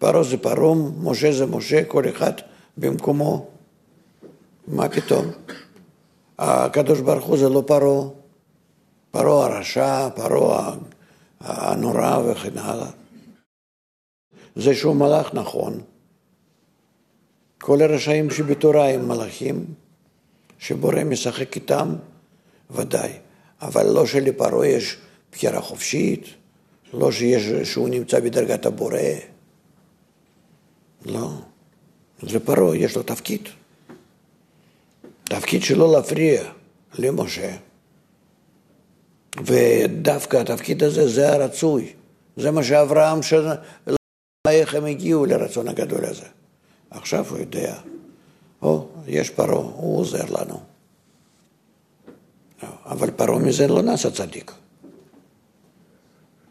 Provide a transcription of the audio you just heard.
פרעה זה פרעה, משה זה משה, כל אחד במקומו. מה פתאום? הקדוש ברוך הוא זה לא פרעה. פרעה הרשע, פרעה הנורא וכן הלאה. זה שהוא מלאך נכון. כל הרשעים שבתורה הם מלאכים, שבורא משחק איתם, ודאי. אבל לא שלפרעה יש בחירה חופשית, לא שיש, שהוא נמצא בדרגת הבורא. לא. לפרעה יש לו תפקיד. תפקיד שלא להפריע למשה. ודווקא התפקיד הזה זה הרצוי. זה מה שאברהם, ש... איך הם הגיעו לרצון הגדול הזה. עכשיו הוא יודע, או, יש פרעה, הוא עוזר לנו. אבל פרעה מזה לא נעשה צדיק.